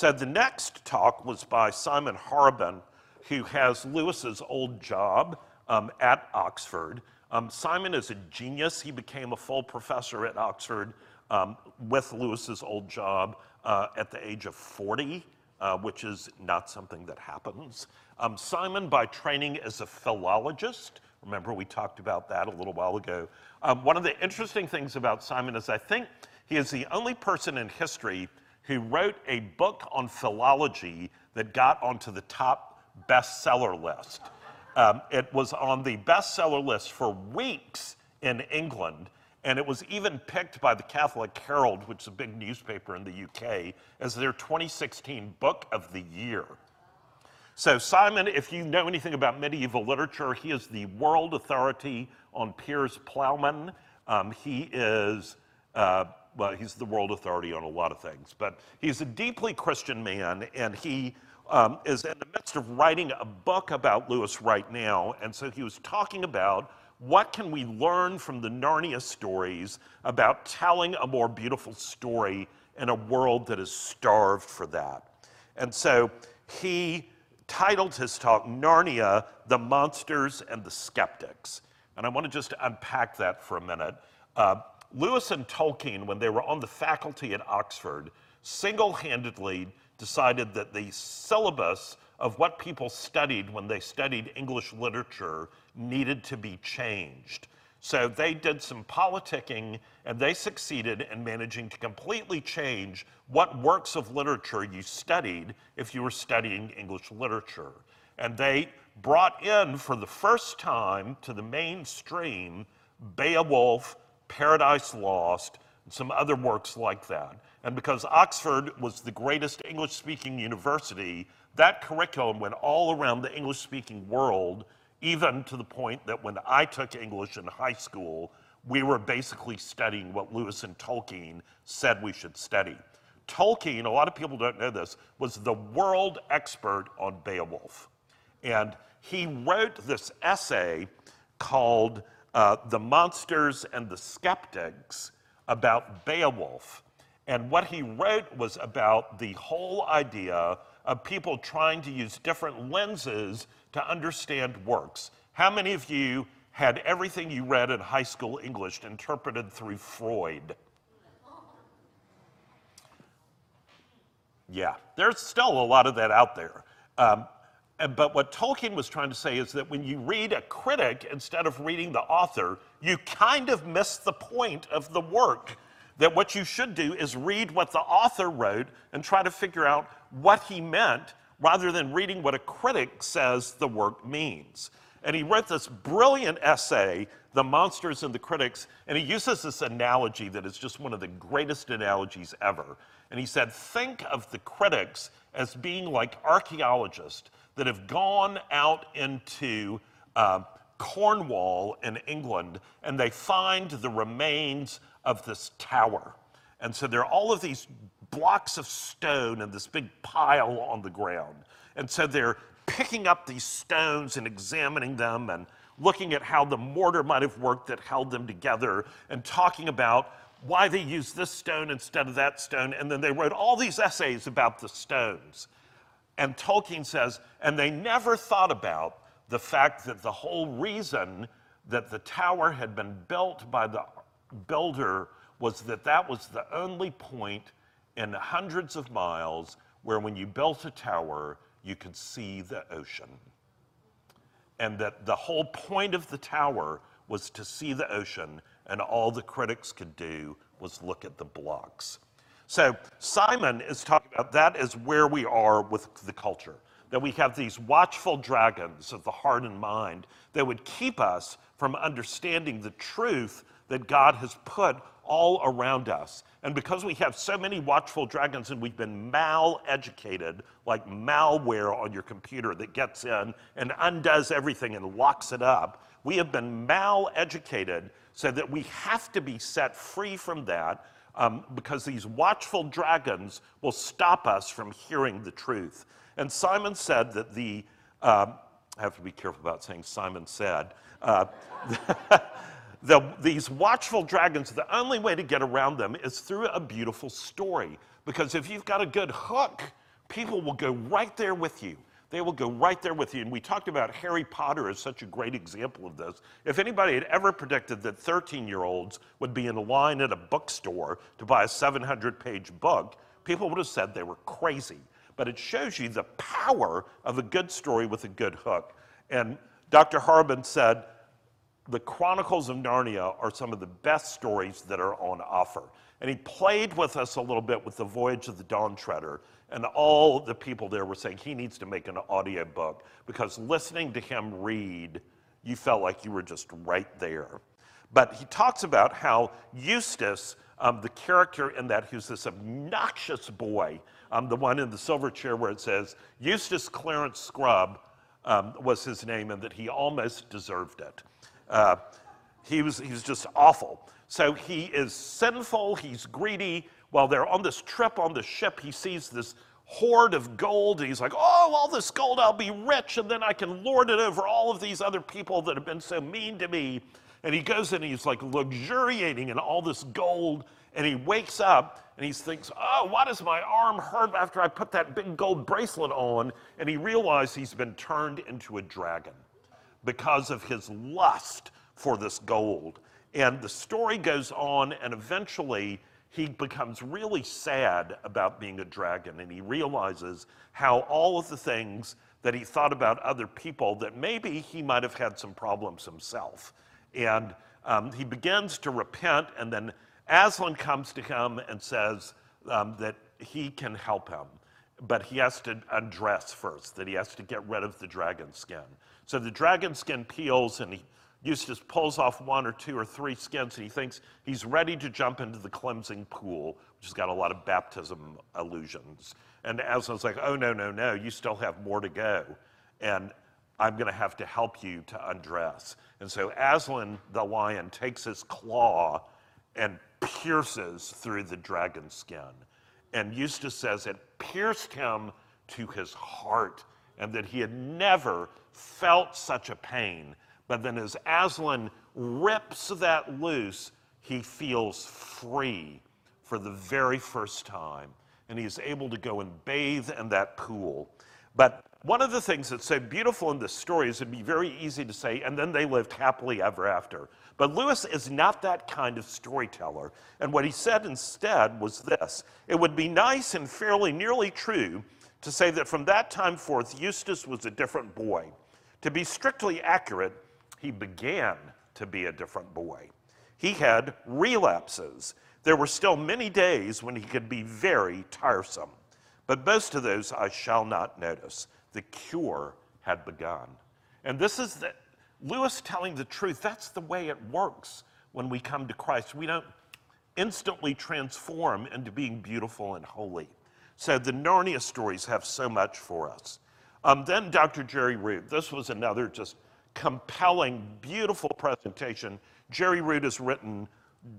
So the next talk was by Simon Horobin, who has Lewis's old job um, at Oxford. Um, Simon is a genius. He became a full professor at Oxford um, with Lewis's old job uh, at the age of 40, uh, which is not something that happens. Um, Simon, by training, is a philologist. Remember, we talked about that a little while ago. Um, one of the interesting things about Simon is I think he is the only person in history who wrote a book on philology that got onto the top bestseller list. Um, it was on the bestseller list for weeks in England, and it was even picked by the Catholic Herald, which is a big newspaper in the UK, as their 2016 Book of the Year. So, Simon, if you know anything about medieval literature, he is the world authority on Piers Plowman. Um, he is, uh, well, he's the world authority on a lot of things, but he's a deeply Christian man, and he um, is in the midst of writing a book about Lewis right now. And so he was talking about what can we learn from the Narnia stories about telling a more beautiful story in a world that is starved for that. And so he titled his talk Narnia, The Monsters and the Skeptics. And I want to just unpack that for a minute. Uh, Lewis and Tolkien, when they were on the faculty at Oxford, single handedly decided that the syllabus of what people studied when they studied English literature needed to be changed. So they did some politicking and they succeeded in managing to completely change what works of literature you studied if you were studying English literature. And they brought in for the first time to the mainstream Beowulf, Paradise Lost, and some other works like that. And because Oxford was the greatest English speaking university, that curriculum went all around the English speaking world even to the point that when I took English in high school, we were basically studying what Lewis and Tolkien said we should study. Tolkien, a lot of people don't know this, was the world expert on Beowulf. And he wrote this essay called uh, The Monsters and the Skeptics about Beowulf. And what he wrote was about the whole idea of people trying to use different lenses to understand works. How many of you had everything you read in high school English interpreted through Freud? Yeah, there's still a lot of that out there. Um, but what Tolkien was trying to say is that when you read a critic instead of reading the author, you kind of miss the point of the work. That what you should do is read what the author wrote and try to figure out what he meant rather than reading what a critic says the work means. And he wrote this brilliant essay, The Monsters and the Critics, and he uses this analogy that is just one of the greatest analogies ever. And he said, Think of the critics as being like archaeologists that have gone out into uh, Cornwall in England and they find the remains of this tower. And so there are all of these blocks of stone and this big pile on the ground. And so they're picking up these stones and examining them and looking at how the mortar might have worked that held them together and talking about why they used this stone instead of that stone. And then they wrote all these essays about the stones. And Tolkien says, and they never thought about the fact that the whole reason that the tower had been built by the builder was that that was the only point in hundreds of miles where when you built a tower, you could see the ocean. And that the whole point of the tower was to see the ocean, and all the critics could do was look at the blocks. So Simon is talking about that is where we are with the culture. That we have these watchful dragons of the heart and mind that would keep us from understanding the truth that God has put all around us. And because we have so many watchful dragons and we've been mal-educated, like malware on your computer that gets in and undoes everything and locks it up, we have been mal-educated so that we have to be set free from that um, because these watchful dragons will stop us from hearing the truth. And Simon said that the, um, I have to be careful about saying Simon said, uh, the, these watchful dragons, the only way to get around them is through a beautiful story. Because if you've got a good hook, people will go right there with you. They will go right there with you. And we talked about Harry Potter as such a great example of this. If anybody had ever predicted that 13 year olds would be in a line at a bookstore to buy a 700 page book, people would have said they were crazy. But it shows you the power of a good story with a good hook. And Dr. Horobin said, the Chronicles of Narnia are some of the best stories that are on offer. And he played with us a little bit with the Voyage of the Dawn Treader, and all the people there were saying he needs to make an audio book because listening to him read, you felt like you were just right there. But he talks about how Eustace, um, the character in that, who's this obnoxious boy, um, the one in the silver chair where it says Eustace Clarence Scrubb um, was his name, and that he almost deserved it. Uh, he, was, he was just awful. So he is sinful, he's greedy. While they're on this trip on the ship, he sees this hoard of gold. And he's like, oh, all this gold, I'll be rich, and then I can lord it over all of these other people that have been so mean to me. And he goes and he's like luxuriating in all this gold. And he wakes up and he thinks, oh, why does my arm hurt after I put that big gold bracelet on? And he realizes he's been turned into a dragon because of his lust for this gold. And the story goes on, and eventually he becomes really sad about being a dragon, and he realizes how all of the things that he thought about other people that maybe he might have had some problems himself. And um, he begins to repent, and then Aslan comes to him and says um, that he can help him, but he has to undress first, that he has to get rid of the dragon skin. So the dragon skin peels, and he Eustace pulls off one or two or three skins, and he thinks he's ready to jump into the cleansing pool, which has got a lot of baptism allusions. And Aslan's like, oh, no, no, no, you still have more to go. And I'm going to have to help you to undress. And so Aslan the lion takes his claw and pierces through the dragon's skin. And Eustace says it pierced him to his heart and that he had never felt such a pain. But then as Aslan rips that loose, he feels free for the very first time. And he's able to go and bathe in that pool. But one of the things that's so beautiful in this story is it'd be very easy to say, and then they lived happily ever after. But Lewis is not that kind of storyteller. And what he said instead was this it would be nice and fairly nearly true to say that from that time forth, Eustace was a different boy. To be strictly accurate, he began to be a different boy. He had relapses. There were still many days when he could be very tiresome, but most of those I shall not notice. The cure had begun. And this is the, Lewis telling the truth. That's the way it works when we come to Christ. We don't instantly transform into being beautiful and holy. So the Narnia stories have so much for us. Um, then Dr. Jerry Root. This was another just compelling, beautiful presentation. Jerry Root has written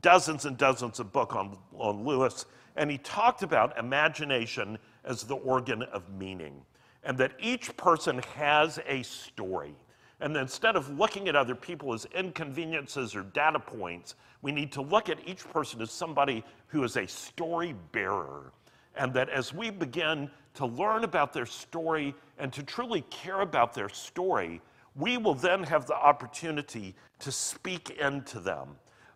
dozens and dozens of books on, on Lewis, and he talked about imagination as the organ of meaning, and that each person has a story. And instead of looking at other people as inconveniences or data points, we need to look at each person as somebody who is a story bearer and that as we begin to learn about their story and to truly care about their story, we will then have the opportunity to speak into them.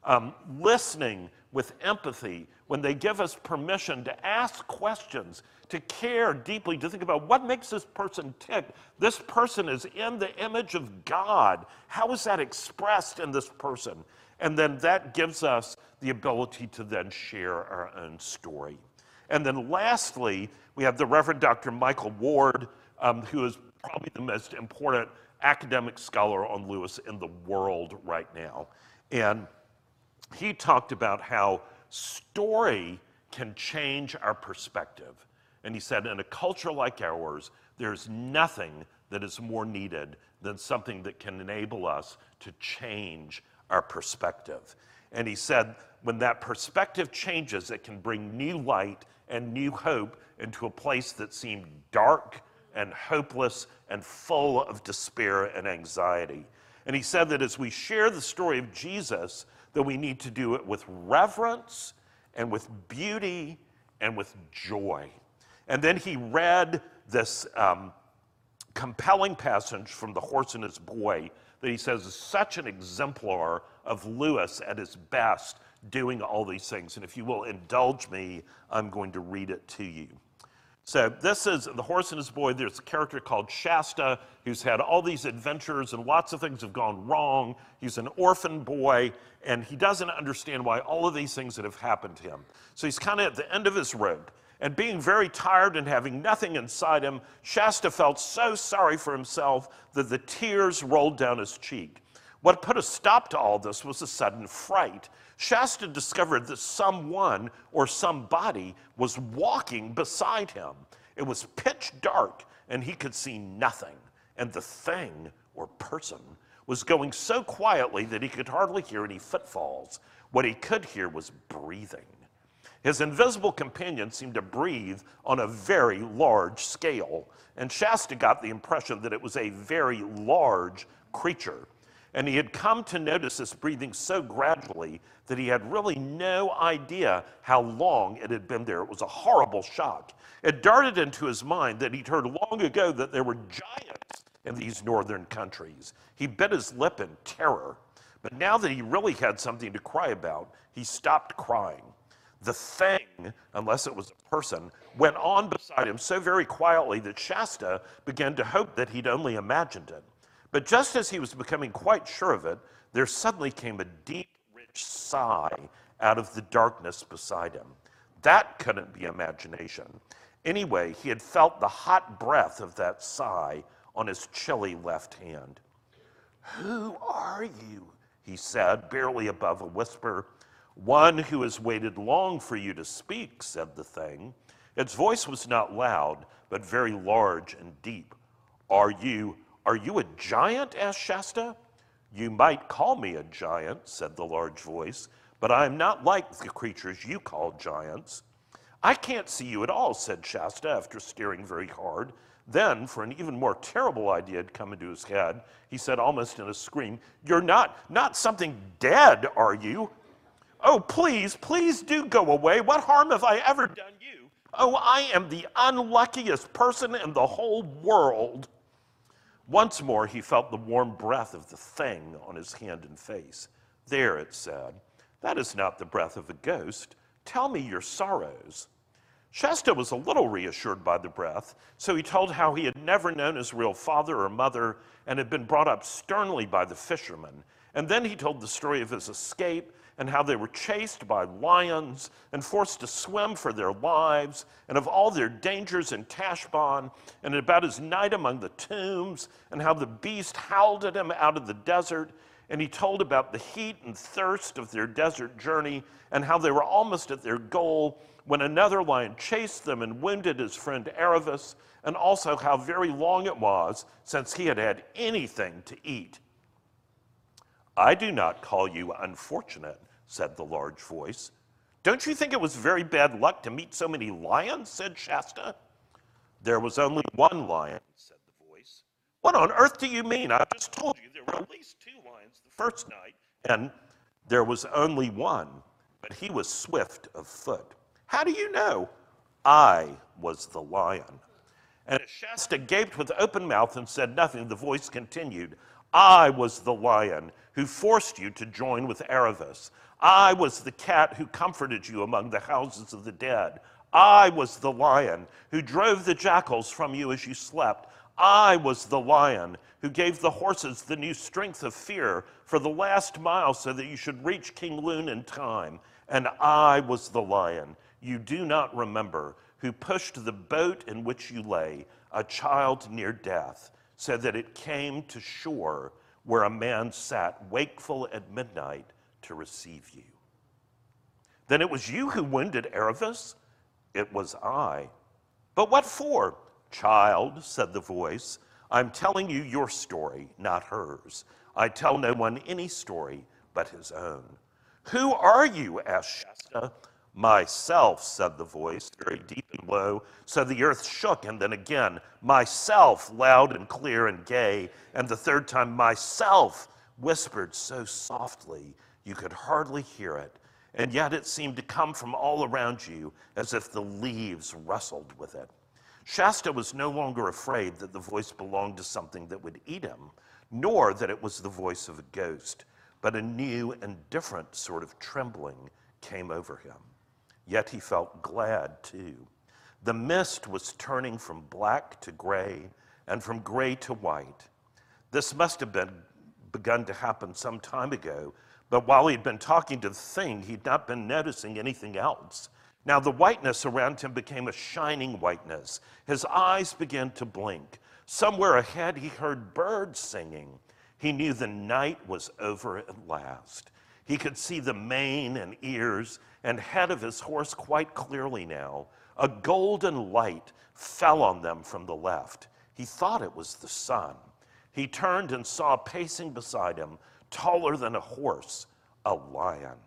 Um, listening with empathy when they give us permission to ask questions, to care deeply, to think about what makes this person tick. This person is in the image of God. How is that expressed in this person? And then that gives us the ability to then share our own story. And then lastly, we have the Reverend Dr. Michael Ward, um, who is probably the most important academic scholar on Lewis in the world right now. And he talked about how story can change our perspective. And he said, in a culture like ours, there's nothing that is more needed than something that can enable us to change our perspective. And he said, when that perspective changes, it can bring new light and new hope into a place that seemed dark and hopeless and full of despair and anxiety. And he said that as we share the story of Jesus, that we need to do it with reverence and with beauty and with joy. And then he read this um, compelling passage from The Horse and His Boy that he says is such an exemplar of Lewis at his best doing all these things. And if you will indulge me, I'm going to read it to you. So, this is The Horse and His Boy. There's a character called Shasta who's had all these adventures and lots of things have gone wrong. He's an orphan boy and he doesn't understand why all of these things that have happened to him. So, he's kind of at the end of his rope. And being very tired and having nothing inside him, Shasta felt so sorry for himself that the tears rolled down his cheek. What put a stop to all this was a sudden fright. Shasta discovered that someone or somebody was walking beside him. It was pitch dark and he could see nothing. And the thing or person was going so quietly that he could hardly hear any footfalls. What he could hear was breathing. His invisible companion seemed to breathe on a very large scale, and Shasta got the impression that it was a very large creature. And he had come to notice this breathing so gradually that he had really no idea how long it had been there. It was a horrible shock. It darted into his mind that he'd heard long ago that there were giants in these northern countries. He bit his lip in terror. But now that he really had something to cry about, he stopped crying. The thing, unless it was a person, went on beside him so very quietly that Shasta began to hope that he'd only imagined it. But just as he was becoming quite sure of it, there suddenly came a deep, rich sigh out of the darkness beside him. That couldn't be imagination. Anyway, he had felt the hot breath of that sigh on his chilly left hand. Who are you? he said, barely above a whisper. One who has waited long for you to speak, said the thing. Its voice was not loud, but very large and deep. Are you Are you a giant? asked Shasta. You might call me a giant, said the large voice, but I am not like the creatures you call giants. I can't see you at all, said Shasta after staring very hard. Then, for an even more terrible idea had come into his head, he said almost in a scream, You're not, not something dead, are you? Oh, please, please do go away. What harm have I ever done you? Oh, I am the unluckiest person in the whole world. Once more, he felt the warm breath of the thing on his hand and face. There, it said, that is not the breath of a ghost. Tell me your sorrows. Shasta was a little reassured by the breath, so he told how he had never known his real father or mother and had been brought up sternly by the fishermen. And then he told the story of his escape and how they were chased by lions and forced to swim for their lives, and of all their dangers in Tashbaan, and about his night among the tombs, and how the beast howled at him out of the desert. And he told about the heat and thirst of their desert journey, and how they were almost at their goal when another lion chased them and wounded his friend Aravis, and also how very long it was since he had had anything to eat. I do not call you unfortunate, said the large voice. Don't you think it was very bad luck to meet so many lions? said Shasta. There was only one lion, said the voice. What on earth do you mean? I just told you there were at least two lions the first night, and there was only one, but he was swift of foot. How do you know? I was the lion. And as Shasta gaped with open mouth and said nothing, the voice continued, I was the lion who forced you to join with Aravis. I was the cat who comforted you among the houses of the dead. I was the lion who drove the jackals from you as you slept. I was the lion who gave the horses the new strength of fear for the last mile so that you should reach King Lune in time. And I was the lion you do not remember who pushed the boat in which you lay, a child near death so that it came to shore where a man sat wakeful at midnight to receive you. Then it was you who wounded Aravis? It was I. But what for? Child, said the voice, I'm telling you your story, not hers. I tell no one any story but his own. Who are you? asked Shasta. Myself, said the voice, very deep and low, so the earth shook, and then again, myself, loud and clear and gay, and the third time, myself, whispered so softly you could hardly hear it, and yet it seemed to come from all around you as if the leaves rustled with it. Shasta was no longer afraid that the voice belonged to something that would eat him, nor that it was the voice of a ghost, but a new and different sort of trembling came over him. Yet he felt glad too. The mist was turning from black to gray and from gray to white. This must have been begun to happen some time ago, but while he'd been talking to the thing, he'd not been noticing anything else. Now the whiteness around him became a shining whiteness. His eyes began to blink. Somewhere ahead, he heard birds singing. He knew the night was over at last. He could see the mane and ears and head of his horse quite clearly now. A golden light fell on them from the left. He thought it was the sun. He turned and saw pacing beside him, taller than a horse, a lion.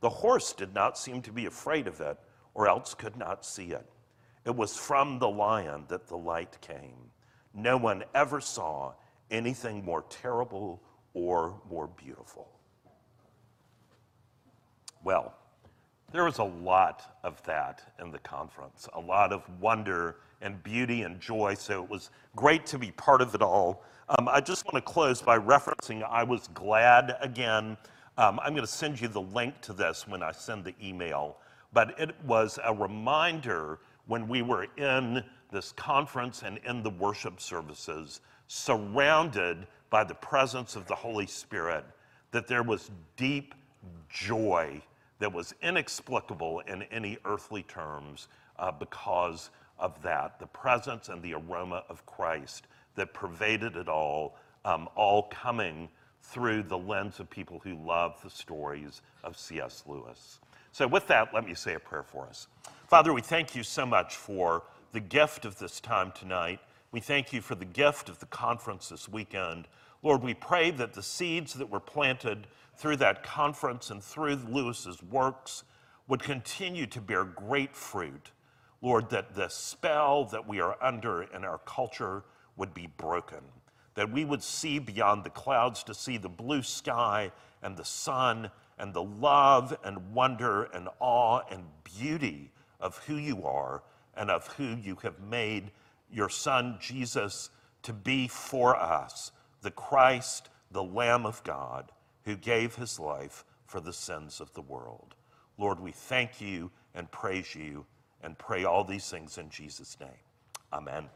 The horse did not seem to be afraid of it, or else could not see it. It was from the lion that the light came. No one ever saw anything more terrible or more beautiful. Well, there was a lot of that in the conference, a lot of wonder and beauty and joy. So it was great to be part of it all. Um, I just want to close by referencing I was glad again. Um, I'm going to send you the link to this when I send the email. But it was a reminder when we were in this conference and in the worship services, surrounded by the presence of the Holy Spirit, that there was deep joy that was inexplicable in any earthly terms uh, because of that the presence and the aroma of Christ that pervaded it all, um, all coming through the lens of people who love the stories of C.S. Lewis. So, with that, let me say a prayer for us. Father, we thank you so much for the gift of this time tonight. We thank you for the gift of the conference this weekend. Lord, we pray that the seeds that were planted through that conference and through Lewis's works would continue to bear great fruit. Lord, that the spell that we are under in our culture would be broken, that we would see beyond the clouds to see the blue sky and the sun and the love and wonder and awe and beauty of who you are and of who you have made your son Jesus to be for us, the Christ, the Lamb of God, who gave his life for the sins of the world. Lord, we thank you and praise you and pray all these things in Jesus' name. Amen.